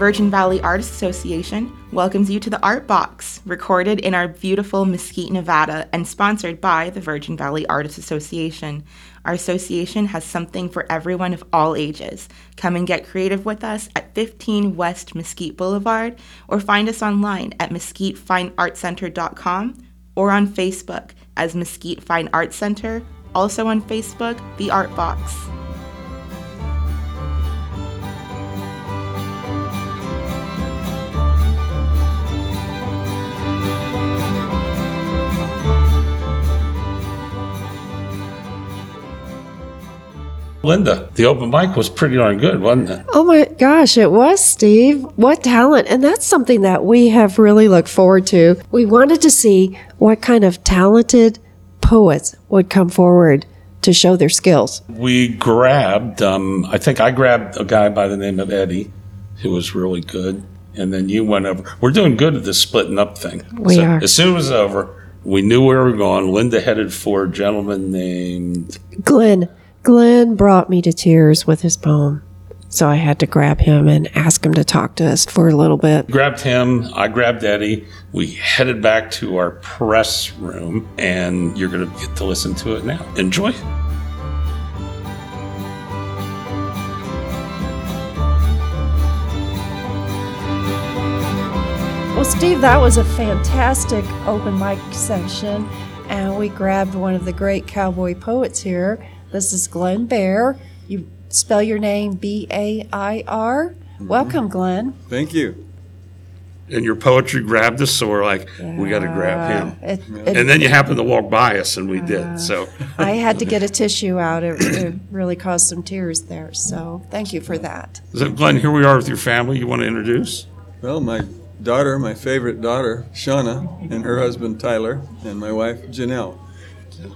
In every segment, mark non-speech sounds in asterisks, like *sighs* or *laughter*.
Virgin Valley Artists Association welcomes you to the Art Box, recorded in our beautiful Mesquite, Nevada, and sponsored by the Virgin Valley Artists Association. Our association has something for everyone of all ages. Come and get creative with us at 15 West Mesquite Boulevard or find us online at mesquitefineartcenter.com or on Facebook as Mesquite Fine Arts Center, also on Facebook, The Art Box. Linda, the open mic was pretty darn good, wasn't it? Oh my gosh, it was, Steve. What talent. And that's something that we have really looked forward to. We wanted to see what kind of talented poets would come forward to show their skills. We grabbed, um, I think I grabbed a guy by the name of Eddy, who was really good. And then you went over. We're doing good at this splitting up thing. We are. As soon as it was over, we knew where we were going. Linda headed for a gentleman named Glenn. Glenn brought me to tears with his poem. So I had to grab him and ask him to talk to us for a little bit. grabbed him. I grabbed Eddy. We headed back to our press room, and you're going to get to listen to it now. Enjoy. Well, Steve, that was a fantastic open mic session. And we grabbed one of the great cowboy poets here. This is Glenn Bair. You spell your name B A I R. Mm-hmm. Welcome, Glenn. Thank you. And your poetry grabbed us, so we're like, we got to grab him. It- it- And then you happened to walk by us, and we uh, did. So I had to get a tissue out. It, it really caused some tears there. So thank you for that. So, Glenn, here we are with your family. You want to introduce? Well, my daughter, my favorite daughter, Shauna, and her husband Tyler, and my wife Janelle.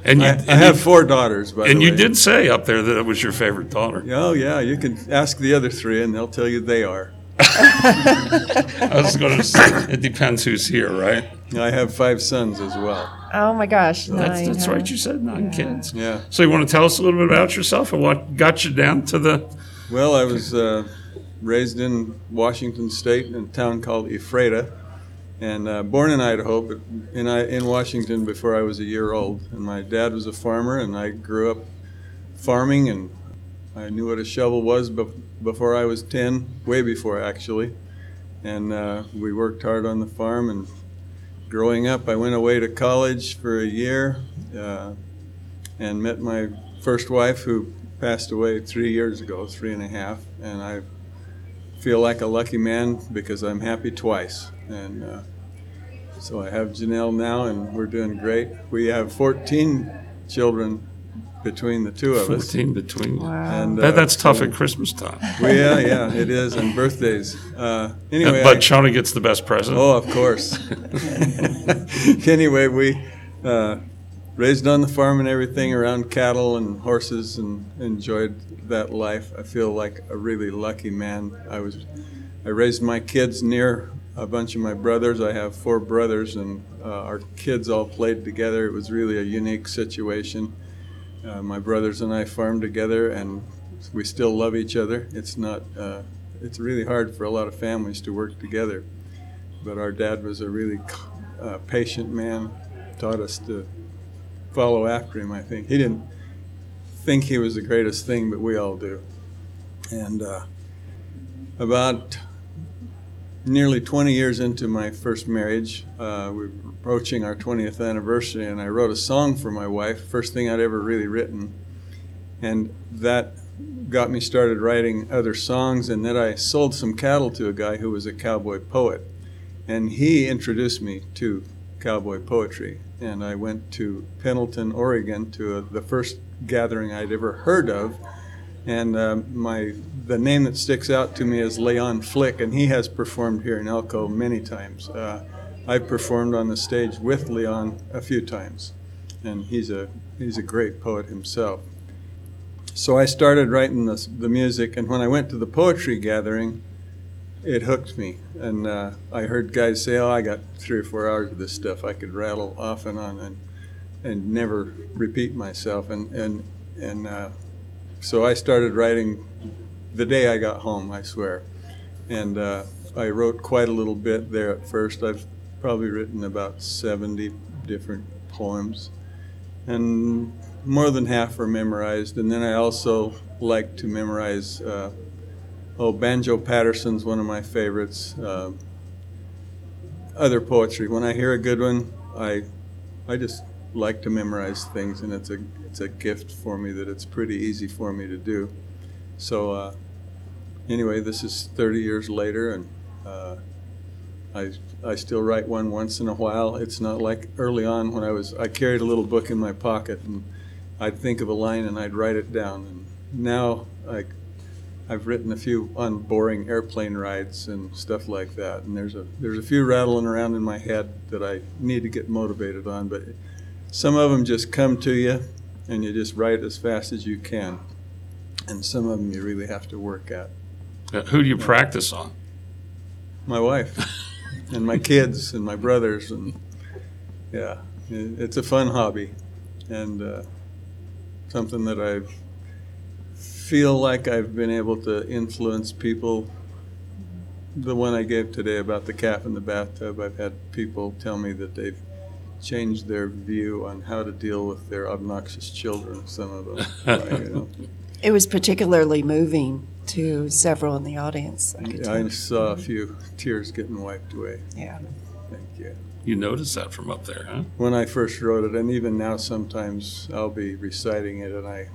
And you, I, and I have you, four daughters, by and you way. did say up there that it was your favorite daughter. Oh yeah, you can ask the other three, and they'll tell you they are. *laughs* I was going to say it depends who's here, right? I have five sons as well. Oh my gosh. That's, nine, that's huh? right. You said nine kids. Yeah. So you want to tell us a little bit about yourself and what got you down to the? Well, I was uh, raised in Washington State in a town called Ephrata, and uh, born in Idaho, but in, in Washington before I was a year old. And my dad was a farmer, and I grew up farming, and I knew what a shovel was bef- before I was 10, way before actually. And uh, we worked hard on the farm. And growing up, I went away to college for a year uh, and met my first wife, who passed away three years ago, three and a half. And I feel like a lucky man because I'm happy twice. And uh, so I have Janelle now, and we're doing great. We have 14 children between the two of us. 14 between. And, That, uh, that's tough at Christmas time. well, yeah, yeah, it is, and birthdays. Uh, anyway, but I- Shauna gets the best present. Oh, of course. *laughs* anyway, we uh, raised on the farm and everything around cattle and horses and enjoyed that life. I feel like a really lucky man. I was I raised my kids near a bunch of my brothers. I have four brothers, and uh, our kids all played together. It was really a unique situation. Uh, my brothers and I farmed together, and we still love each other. It's not. Uh, it's really hard for a lot of families to work together but our dad was a really uh, patient man, taught us to follow after him, I think. He didn't think he was the greatest thing, but we all do. And uh, about nearly 20 years into my first marriage, uh, we were approaching our 20th anniversary, and I wrote a song for my wife, first thing I'd ever really written. And that got me started writing other songs, and then I sold some cattle to a guy who was a cowboy poet and he introduced me to cowboy poetry. And I went to Pendleton, Oregon, to a, the first gathering I'd ever heard of. And um, my the name that sticks out to me is Leon Flick, and he has performed here in Elko many times. Uh, I've performed on the stage with Leon a few times, and he's a he's a great poet himself. So I started writing the, the music, and when I went to the poetry gathering, it hooked me. And uh, I heard guys say, "Oh, I got three or four hours of this stuff. I could rattle off and on and and never repeat myself." And and and uh, so I started writing the day I got home. I swear. And uh, I wrote quite a little bit there at first. I've probably written about 70 different poems, and more than half are memorized. And then I also like to memorize. Uh, oh, Banjo Paterson's one of my favorites. Uh, other poetry. When I hear a good one, I, I just like to memorize things, and it's a it's a gift for me that it's pretty easy for me to do. So uh, anyway, this is 30 years later, and uh, I I still write one once in a while. It's not like early on when I was I carried a little book in my pocket, and I'd think of a line and I'd write it down. And now I I've written a few on boring airplane rides and stuff like that, and there's a there's a few rattling around in my head that I need to get motivated on, but some of them just come to you, and you just write as fast as you can, and some of them you really have to work at. Uh, Who do you practice on? My wife, and my kids, and my brothers, and yeah, it's a fun hobby, and uh, something that I've feel like I've been able to influence people. The one I gave today about the calf in the bathtub, I've had people tell me that they've changed their view on how to deal with their obnoxious children, some of them. *laughs* you know. It was particularly moving to several in the audience. I could I tell. saw a few tears getting wiped away. Yeah. Thank you. You noticed that from up there, huh? When I first wrote it, and even now, sometimes I'll be reciting it and I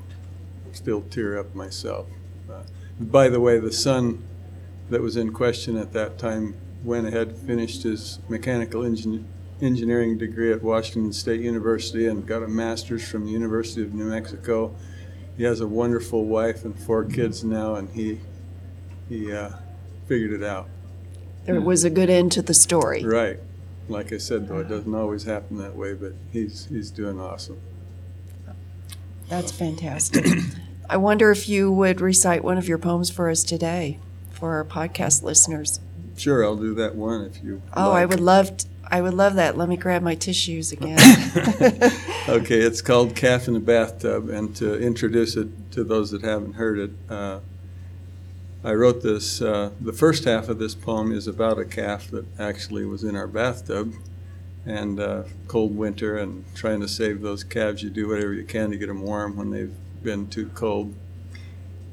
still tear up myself. Uh, by the way, the son that was in question at that time went ahead, finished his mechanical engin- engineering degree at Washington State University, and got a master's from the University of New Mexico. He has a wonderful wife and four kids now, and he he uh, figured it out. There was a good end to the story. Right. Like I said, though, it doesn't always happen that way, but he's he's doing awesome. That's fantastic. I wonder if you would recite one of your poems for us today for our podcast listeners. Sure, I'll do that one if you. Oh, I would love I would love that. Let me grab my tissues again. *laughs* *laughs* Okay, it's called Calf in the Bathtub, and to introduce it to those that haven't heard it, uh, I wrote this. Uh, the first half of this poem is about a calf that actually was in our bathtub, and uh, cold winter, and trying to save those calves. You do whatever you can to get them warm when they've been too cold.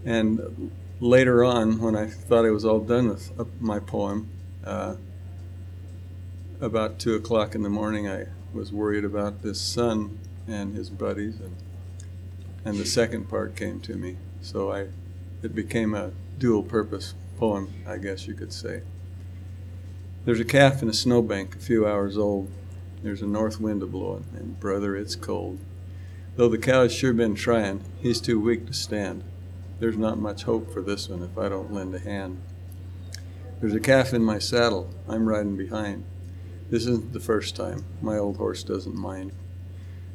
And later on, when I thought I was all done with uh, my poem, uh, about two o'clock in the morning, I was worried about this son and his buddies, and and the second part came to me. So I, it became a dual-purpose poem, I guess you could say. There's a calf in a snowbank, a few hours old. There's a north wind a blowing, and brother, it's cold. Though the cow's sure been trying, he's too weak to stand. There's not much hope for this one if I don't lend a hand. There's a calf in my saddle. I'm riding behind. This isn't the first time. My old horse doesn't mind.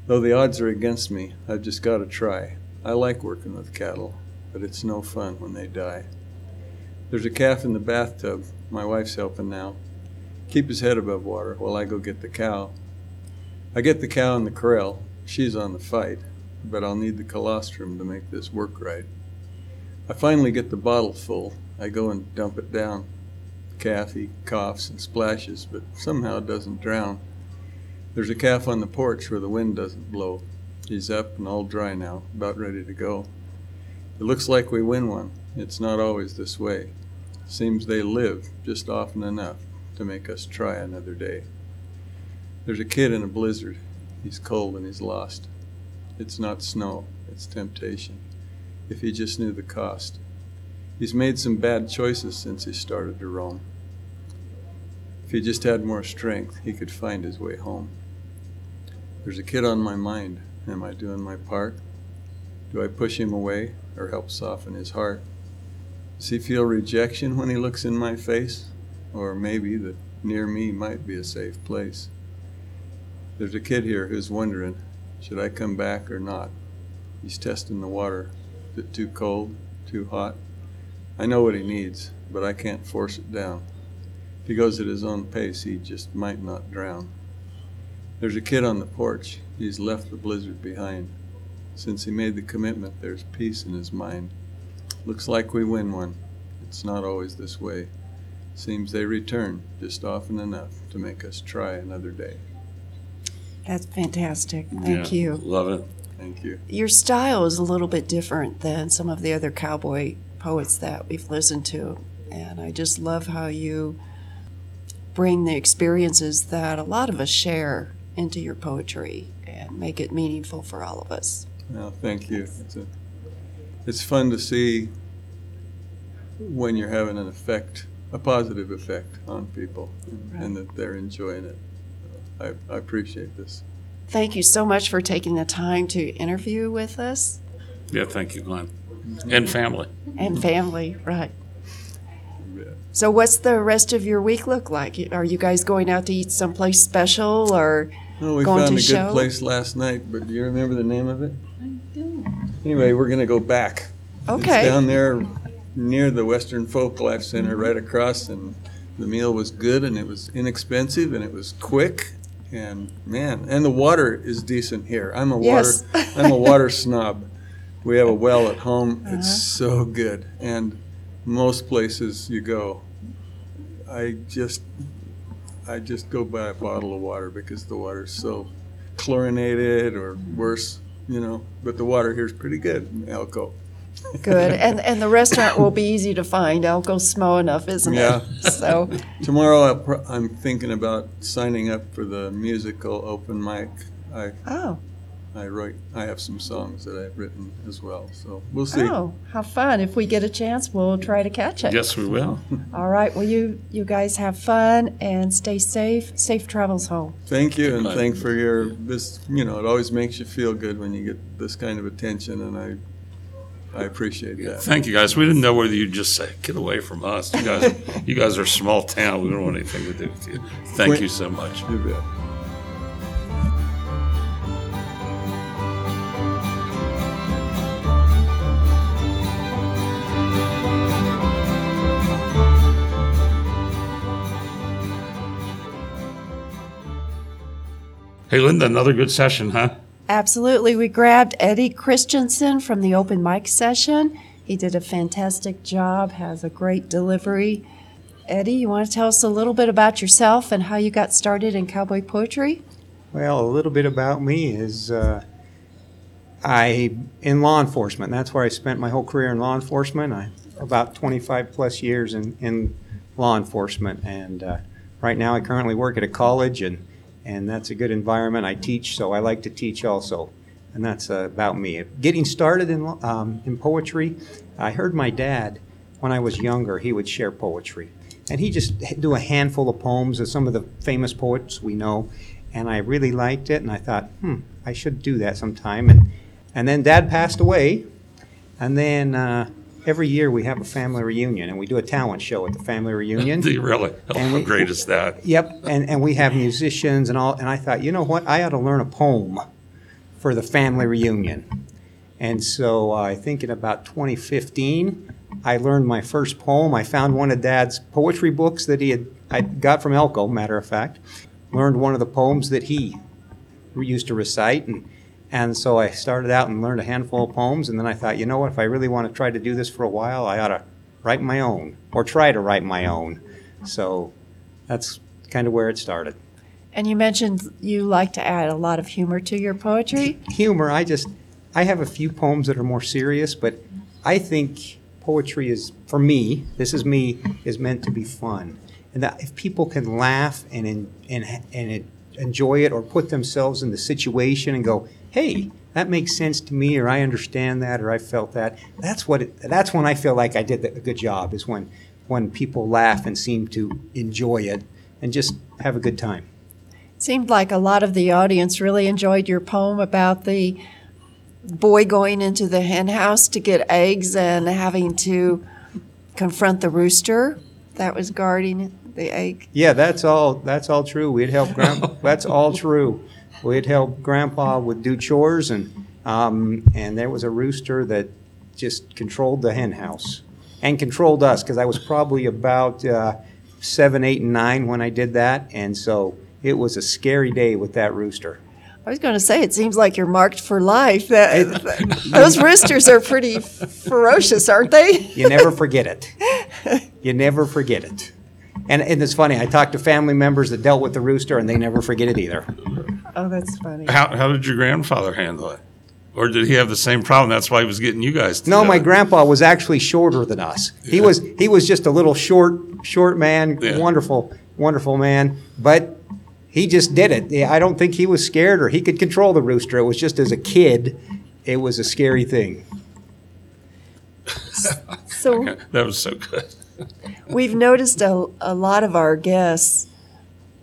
Though the odds are against me, I've just got to try. I like working with cattle, but it's no fun when they die. There's a calf in the bathtub. My wife's helping now. Keep his head above water while I go get the cow. I get the cow in the corral. She's on the fight, but I'll need the colostrum to make this work right. I finally get the bottle full. I go and dump it down. He coughs and splashes, but somehow doesn't drown. There's a calf on the porch where the wind doesn't blow. He's up and all dry now, about ready to go. It looks like we win one. It's not always this way. Seems they live just often enough to make us try another day. There's a kid in a blizzard. He's cold and he's lost. It's not snow, it's temptation. If he just knew the cost. He's made some bad choices since he started to roam. If he just had more strength, he could find his way home. There's a kid on my mind. Am I doing my part? Do I push him away or help soften his heart? Does he feel rejection when he looks in my face? Or maybe that near me might be a safe place? There's a kid here who's wondering should I come back or not? He's testing the water. Is it too cold? Too hot? I know what he needs, but I can't force it down. If he goes at his own pace, he just might not drown. There's a kid on the porch. He's left the blizzard behind. Since he made the commitment, there's peace in his mind. Looks like we win one. It's not always this way. seems they return just often enough to make us try another day. That's fantastic. Thank Yeah, you. Love it. Thank you. Your style is a little bit different than some of the other cowboy poets that we've listened to. And I just love how you bring the experiences that a lot of us share into your poetry and make it meaningful for all of us. Well, thank you. It's a, it's fun to see when you're having an effect, a positive effect on people, and, and that they're enjoying it. I, I appreciate this. Thank you so much for taking the time to interview with us Yeah, thank you, Glenn. And family. and family, right? Yeah. So, what's the rest of your week look like? Are you guys going out to eat someplace special or? Well, we Going found to a show? good place last night, but do you remember the name of it? I don't. Anyway, we're gonna go back. Okay. It's Okay. down there near the Western Folklife Center, right across, and the meal was good and it was inexpensive and it was quick. And man, and the water is decent here. I'm a water, Yes. I'm a water *laughs* snob. We have a well at home. Uh-huh. It's so good. And most places you go, I just, I just go buy a bottle of water because the water's so chlorinated or worse, you know. But the water here's pretty good in Elko. Good. And *laughs* and the restaurant will be easy to find. Elko's small enough, isn't Yeah. it? So *laughs* Tomorrow I'll pro- I'm thinking about signing up for the musical open mic. I, oh I write, I have some songs that I've written as well, so we'll see. oh how fun! If we get a chance, we'll try to catch it. Yes, we will. *laughs* All right. Well, you you guys have fun and stay safe. Safe travels home. Thank you, and Bye. thank for your, this, you know, it always makes you feel good when you get this kind of attention, and I, I appreciate that. Thank you, guys. We didn't know whether you'd just say, get away from us. You guys, *laughs* you guys are a small town. We don't want anything to do with you. Thank you so much. You Hey, Linda, another good session, huh? Absolutely. We grabbed Eddy Christensen from the open mic session. He did a fantastic job, has a great delivery. Eddy, you want to tell us a little bit about yourself and how you got started in cowboy poetry? Well, a little bit about me is uh, I in law enforcement. That's where I spent my whole career in law enforcement. I about 25 plus years in, in law enforcement, and uh, right now I currently work at a college, and and that's a good environment. I teach, so I like to teach also, and that's uh, about me. Getting started in um, in poetry, I heard my dad when I was younger. He would share poetry, and he just do a handful of poems of some of the famous poets we know and I really liked it, and I thought, hmm, I should do that sometime. And and then Dad passed away, and then uh, every year we have a family reunion, and we do a talent show at the family reunion. *laughs* Do you really? And How we- great is that? Yep, and, and we have musicians and all, and I thought, you know what, I ought to learn a poem for the family reunion. And so uh, I think in about 2015, I learned my first poem. I found one of Dad's poetry books that he had, I got from Elko, matter of fact. Learned one of the poems that he used to recite, and, and so I started out and learned a handful of poems, and then I thought, you know what, if I really want to try to do this for a while, I ought to write my own, or try to write my own. So that's kind of where it started. And you mentioned you like to add a lot of humor to your poetry. Humor, I just, I have a few poems that are more serious, but I think poetry is, for me, this is me, is meant to be fun. And that if people can laugh and, en- and, and enjoy it or put themselves in the situation and go, hey, that makes sense to me, or I understand that, or I felt that. That's what. It, that's when I feel like I did a good job. Is when when people laugh and seem to enjoy it and just have a good time. It seemed like a lot of the audience really enjoyed your poem about the boy going into the hen house to get eggs and having to confront the rooster that was guarding the egg. Yeah, that's all. That's all true. We'd help grandpa. that's all true. We'd help grandpa with do chores, and um, and there was a rooster that just controlled the hen house and controlled us because I was probably about uh, seven, eight, and nine when I did that, and so it was a scary day with that rooster. I was going to say, it seems like you're marked for life. That, those *laughs* roosters are pretty ferocious, aren't they? You never forget it. You never forget it. And, and it's funny, I talked to family members that dealt with the rooster and they never forget it either. Oh, that's funny. How, how did your grandfather handle it? Or did he have the same problem? That's why he was getting you guys No, my together? grandpa was actually shorter than us. He Yeah. was he was just a little short short man, Yeah. wonderful wonderful man, but he just did it. Yeah, I don't think he was scared or he could control the rooster. It was just as a kid, it was a scary thing. So *laughs* That was so good. We've noticed a, a lot of our guests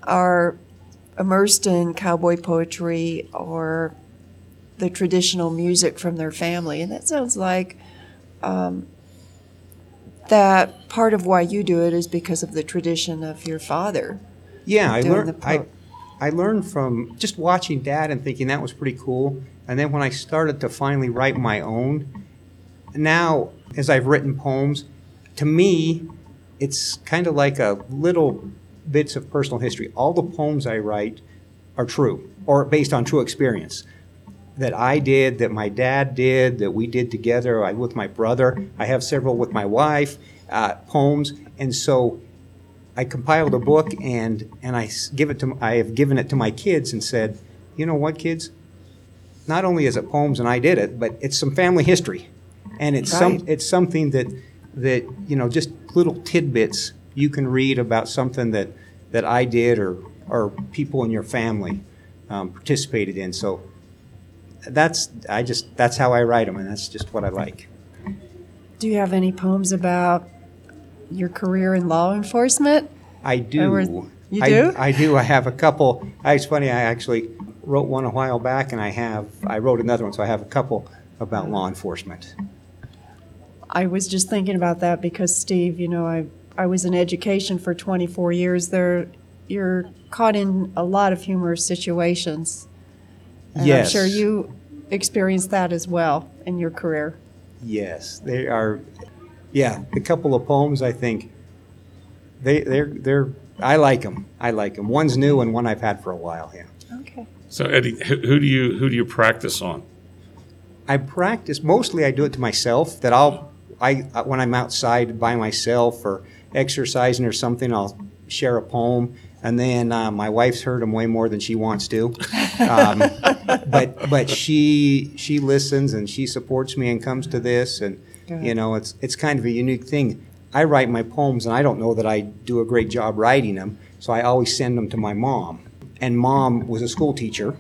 are immersed in cowboy poetry or the traditional music from their family. And that sounds like um, that part of why you do it is because of the tradition of your father. Yeah, I learned. the I, I learned from just watching Dad and thinking that was pretty cool. And then when I started to finally write my own, now as I've written poems, to me, it's kind of like a little bits of personal history. All the poems I write are true or based on true experience that I did, that my dad did, that we did together I, with my brother. I have several with my wife, uh, poems, and so I compiled a book and and I give it to I have given it to my kids and said, you know what, kids, not only is it poems and I did it, but it's some family history, and it's some it's something that that you know just little tidbits you can read about something that that I did or or people in your family um, participated in. So that's I just that's how I write them, and that's just what I like. Do you have any poems about your career in law enforcement? I do. were- you I- do? I do. I have a couple. I- It's funny. I actually wrote one a while back, and I have. I wrote another one, so I have a couple about law enforcement. I was just thinking about that because Steve, you know, I I was in education for 24 years. There, you're caught in a lot of humorous situations. And yes. I'm sure you experienced that as well in your career. Yes, they are. Yeah, a couple of poems. I think they they're they're. I like them. I like them. One's new, and one I've had for a while. Yeah. Okay. So Eddy, who, who do you who do you practice on? I practice mostly. I do it to myself. That I'll I when I'm outside by myself or exercising or something, I'll share a poem, and then uh, my wife's heard them way more than she wants to. Um, *laughs* but but she she listens and she supports me and comes to this, and you know it's it's kind of a unique thing. I write my poems, and I don't know that I do a great job writing them, so I always send them to my mom. And mom was a school teacher,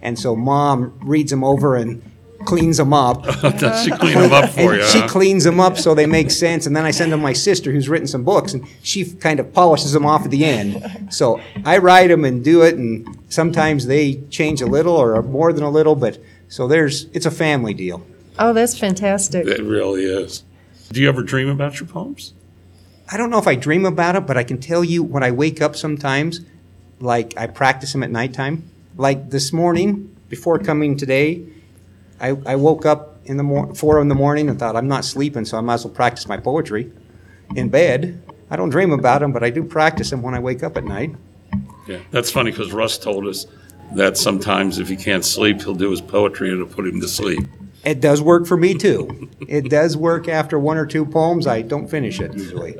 and so mom reads them over and cleans them up. *laughs* Does she clean them up for And you? she huh? cleans them up so they make sense, and then I send them to my sister who's written some books, and she kind of polishes them off at the end. So I write them and do it, and sometimes they change a little or more than a little, but so there's it's a family deal. Oh, that's fantastic. It really is. Do you ever dream about your poems? I don't know if I dream about it, but I can tell you when I wake up sometimes, like I practice them at nighttime. Like this morning, before coming today, I, I woke up in the mor- four in the morning and thought I'm not sleeping, so I might as well practice my poetry in bed. I don't dream about them, but I do practice them when I wake up at night. Yeah, that's funny because Russ told us that sometimes if he can't sleep, he'll do his poetry and it'll put him to sleep. It does work for me too. it does work after one or two poems. I don't finish it usually.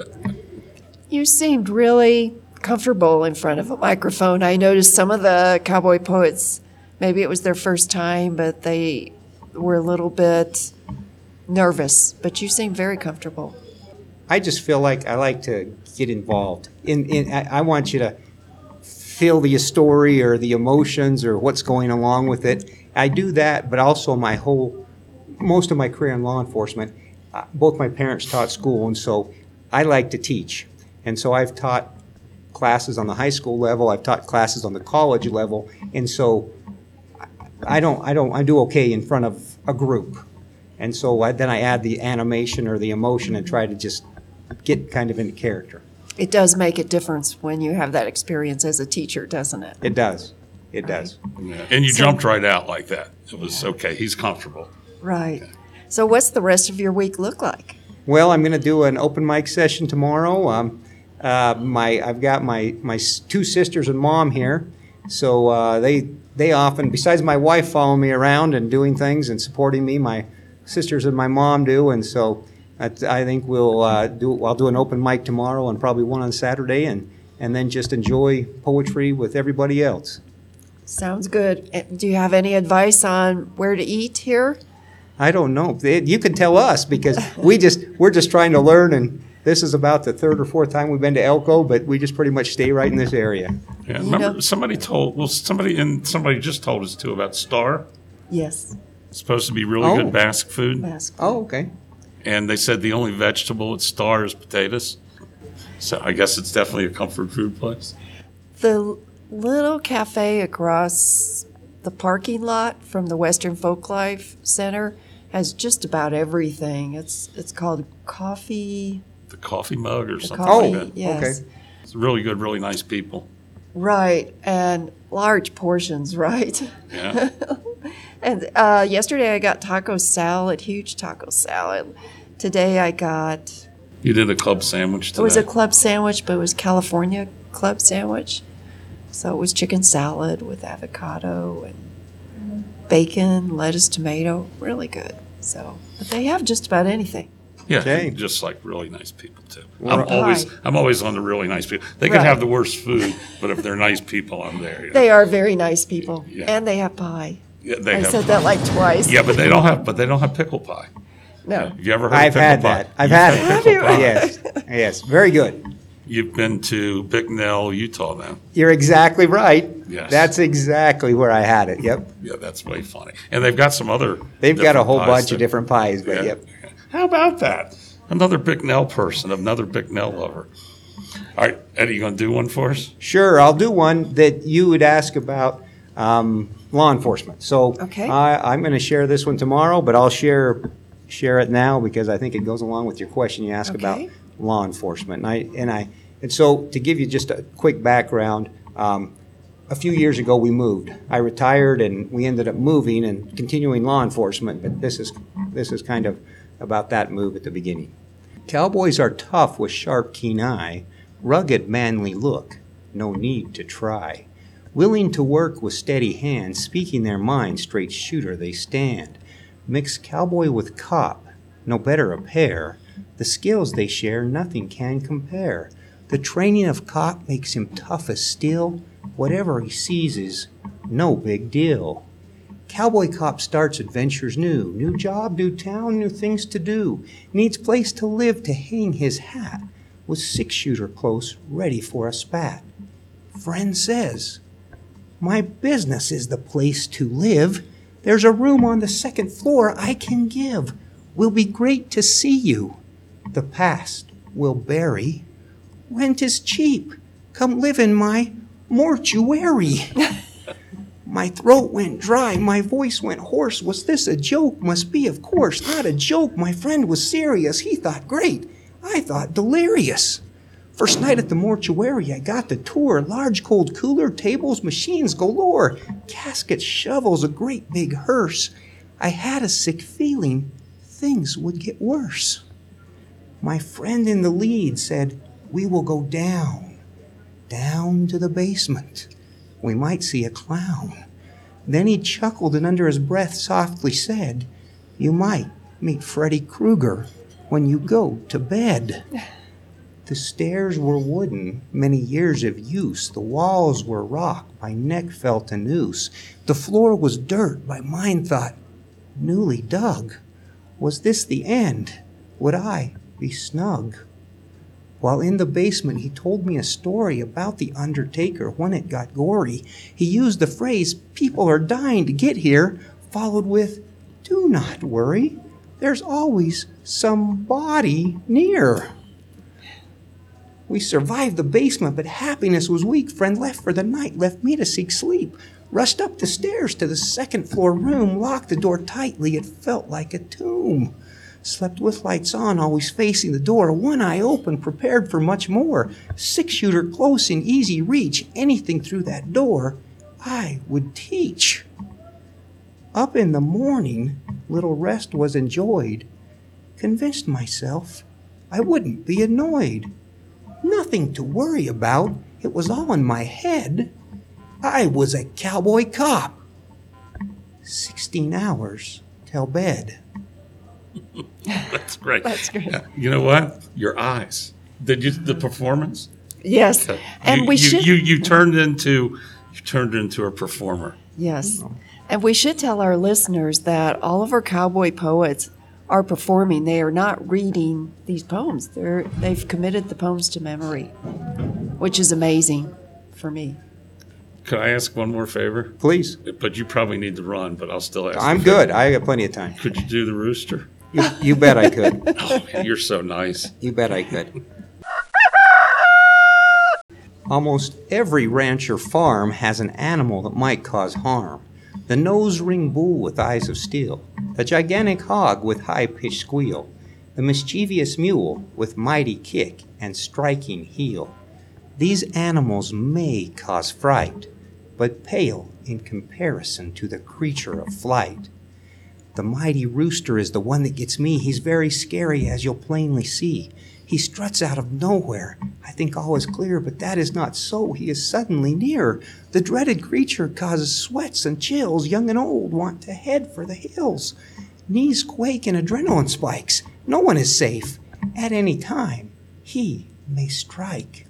You seemed really comfortable in front of a microphone. I noticed some of the cowboy poets, maybe it was their first time, but they were a little bit nervous, but you seem very comfortable. I just feel like I like to get involved. In, in I, I want you to feel the story or the emotions or what's going along with it. I do that, but also my whole, most of my career in law enforcement, uh, both my parents taught school, and so I like to teach. And so I've taught classes on the high school level, I've taught classes on the college level, and so I don't, I don't, I do okay in front of a group. And so I, then I add the animation or the emotion and try to just get kind of into character. It does make a difference when you have that experience as a teacher, doesn't it? It does. It does. Yeah. And you jumped right out like that. It was okay. He's comfortable. Right. So, what's the rest of your week look like? Well, I'm going to do an open mic session tomorrow. Um, uh, my I've got my my s- two sisters and mom here, so uh, they they often, besides my wife following me around and doing things and supporting me, my sisters and my mom do, and so That's- I think we'll uh, do, I'll do an open mic tomorrow and probably one on Saturday and, and then just enjoy poetry with everybody else. Sounds good. Eh, Do you have any advice on where to eat here? I don't know. You can tell us because we just, we're just trying to learn and this is about the third or fourth time we've been to Elko, but we just pretty much stay right in this area. Yeah, remember know- somebody told well somebody and somebody just told us too about Star. Yes. It's supposed to be really Oh. good Basque food, Basque. Oh, okay. and they said the only vegetable at Star is potatoes. So I guess it's definitely a comfort food place. The little cafe across the parking lot from the Western Folklife Center has just about everything. It's it's called Coffee. The coffee mug or the something coffee, like that. yes, okay. It's really good, really nice people. right, and large portions, *laughs* right? Yeah. And uh, yesterday I got taco salad, huge taco salad. Today I got you did a club sandwich today. it was a club sandwich, but it was California club sandwich. So it was chicken salad with avocado and bacon, lettuce, tomato, really good. So, but they have just about anything. Yeah, Okay. just like really nice people too. Well, I'm always Hi. I'm always on the really nice people. They could Right. have the worst food, but if they're nice people, I'm there. you know. They are very nice people, Yeah. and they have pie. Yeah, they I have said that like twice. Yeah, but they don't have but they don't have pickle pie. No. Have you ever heard I've of pickle had pie? that. I've You've had it. Have you? Yes, yes, very good. You've been to Bicknell, Utah now. You're exactly right. Yes. That's exactly where I had it. Yep. Yeah, that's way funny. And they've got some other. They've got a different whole pies, bunch too. of different pies, but Yeah. yep. How about that? Another Bicknell person, another Bicknell lover. All right, Eddy, you going to do one for us? Sure, I'll do one that you would ask about um, law enforcement. So Okay. I, I'm going to share this one tomorrow, but I'll share share it now because I think it goes along with your question you asked about law enforcement. And I and I and so to give you just a quick background. Um, a few years ago, we moved. I retired, and we ended up moving and continuing law enforcement. But this is this is kind of about that move at the beginning. Cowboys are tough with sharp, keen eye, rugged, manly look. No need to try. Willing to work with steady hand, speaking their mind, straight shooter they stand. Mix cowboy with cop, no better a pair. The skills they share, nothing can compare. The training of cop makes him tough as steel. Whatever he sees is no big deal. Cowboy cop starts adventures new. New job, new town, new things to do. Needs place to live to hang his hat. With six shooter close, ready for a spat. Friend says, My business is the place to live. There's a room on the second floor I can give. Will be great to see you. The past will bury. Rent is cheap. Come live in my mortuary. *laughs* My throat went dry, my voice went hoarse. Was this a joke? Must be, of course, not a joke. My friend was serious. He thought great. I thought delirious. First night at the mortuary, I got the tour. Large cold cooler, tables, machines galore, caskets, shovels, a great big hearse. I had a sick feeling things would get worse. My friend in the lead said, We will go down, down to the basement. We might see a clown. Then he chuckled and under his breath softly said, You might meet Freddy Krueger when you go to bed. *sighs* The stairs were wooden, many years of use. The walls were rock, my neck felt a noose. The floor was dirt, my mind thought, newly dug. Was this the end? Would I be snug? While in the basement, he told me a story about the Undertaker when it got gory. He used the phrase, People are dying to get here, followed with, Do not worry, there's always somebody near. We survived the basement, but happiness was weak. Friend left for the night, left me to seek sleep. Rushed up the stairs to the second floor room, locked the door tightly. It felt like a tomb. Slept with lights on, always facing the door, one eye open, prepared for much more. Six shooter close in easy reach, anything through that door, I would teach. Up in the morning, little rest was enjoyed. Convinced myself I wouldn't be annoyed. Nothing to worry about, it was all in my head. I was a cowboy cop. Sixteen hours till bed. *laughs* That's great. That's great. Yeah. You know what? Your eyes. Did you the performance? Yes, and you, we you, should. you you turned into you turned into a performer. Yes. Oh, and we should tell our listeners that all of our cowboy poets are performing. They are not reading these poems. They're they've committed the poems to memory, which is amazing for me. Could I ask one more favor? Please. But you probably need to run. But I'll still ask. I'm the favor. good. I got plenty of time. Could you do the rooster? You, you bet I could. *laughs* Oh, man, you're so nice. You bet I could. Almost every ranch or farm has an animal that might cause harm. The nose ring bull with eyes of steel, the gigantic hog with high pitched squeal, the mischievous mule with mighty kick and striking heel. These animals may cause fright, but pale in comparison to the creature of flight. The mighty rooster is the one that gets me. He's very scary, as you'll plainly see. He struts out of nowhere. I think all is clear, but that is not so. He is suddenly near. The dreaded creature causes sweats and chills. Young and old want to head for the hills. Knees quake and adrenaline spikes. No one is safe. At any time, he may strike.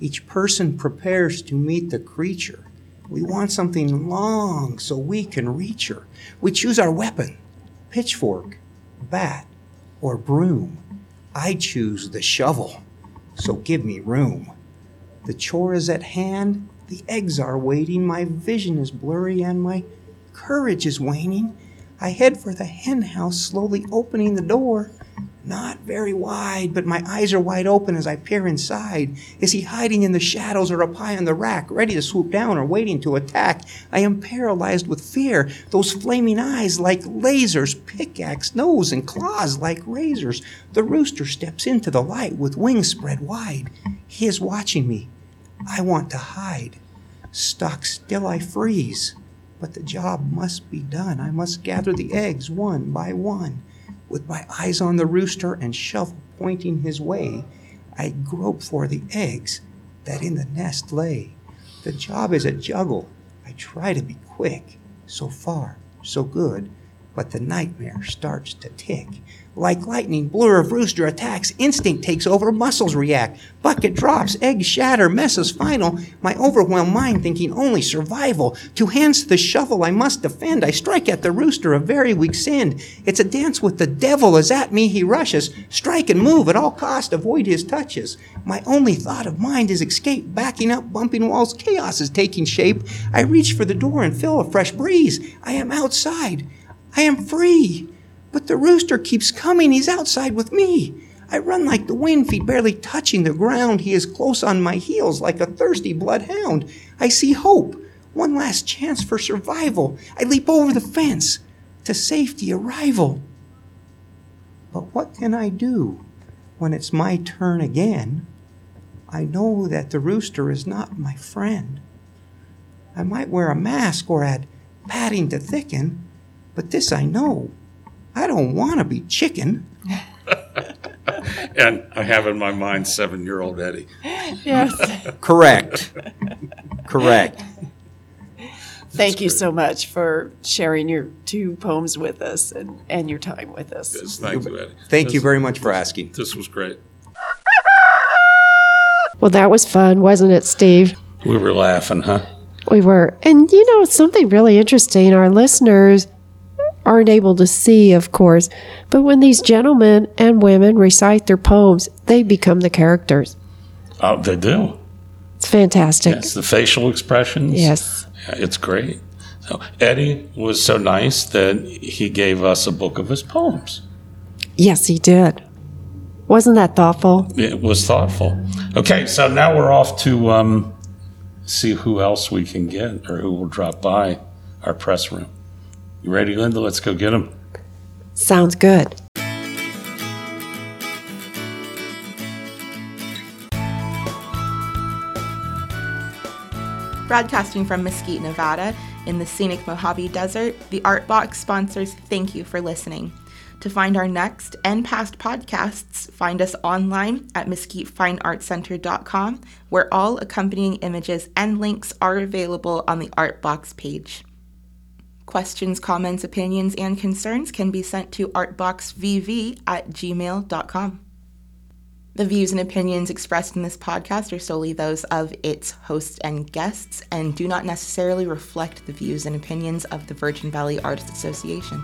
Each person prepares to meet the creature. We want something long so we can reach her. We choose our weapon pitchfork, bat, or broom. I choose the shovel, so give me room. The chore is at hand, the eggs are waiting, my vision is blurry, and my courage is waning. I head for the hen house, slowly opening the door. Not very wide, but my eyes are wide open as I peer inside. Is he hiding in the shadows or up high on the rack, ready to swoop down or waiting to attack? I am paralyzed with fear. Those flaming eyes like lasers, pickaxe, nose, and claws like razors. The rooster steps into the light with wings spread wide. He is watching me. I want to hide. Stuck still, I freeze. But the job must be done. I must gather the eggs one by one. With my eyes on the rooster and shovel pointing his way, I grope for the eggs that in the nest lay. The job is a juggle. I try to be quick. So far, so good. But the nightmare starts to tick. Like lightning, blur of rooster attacks, instinct takes over, muscles react. Bucket drops, eggs shatter, messes final. My overwhelmed mind thinking only survival. Two hands to the shovel, I must defend. I strike at the rooster, a very weak send. It's a dance with the devil as at me he rushes. Strike and move at all cost, avoid his touches. My only thought of mind is escape. Backing up, bumping walls, chaos is taking shape. I reach for the door and feel a fresh breeze. I am outside. I am free. But the rooster keeps coming. He's outside with me. I run like the wind, feet barely touching the ground. He is close on my heels like a thirsty bloodhound. I see hope. One last chance for survival. I leap over the fence to safety arrival. But what can I do when it's my turn again? I know that the rooster is not my friend. I might wear a mask or add padding to thicken, but this I know. I don't want to be chicken. And I have in my mind seven year old Eddy. Yes. *laughs* Correct. Correct. Thank you so much for sharing your two poems with us and, and your time with us. Yes, thank you, Eddy. Thank you This- very much for asking. This was great. Well, that was fun, wasn't it, Steve? We were laughing, huh? We were. And you know, something really interesting our listeners aren't able to see, of course, but when these gentlemen and women recite their poems, they become the characters. Oh, they do. It's fantastic. Yes, the facial expressions. Yes. Yeah, It's great. So Eddy was so nice that he gave us a book of his poems. Yes, he did. Wasn't that thoughtful? It was thoughtful. Okay, so now we're off to um, see who else we can get or who will drop by our press room. You ready, Linda? Let's go get them. Sounds good. Broadcasting from Mesquite, Nevada, in the scenic Mojave Desert, the Art Box sponsors thank you for listening. To find our next and past podcasts, find us online at mesquitefineartcenter.com, where all accompanying images and links are available on the Art Box page. Questions, comments, opinions, and concerns can be sent to artboxvv at gmail.com. The views and opinions expressed in this podcast are solely those of its hosts and guests and do not necessarily reflect the views and opinions of the Virgin Valley Artists Association.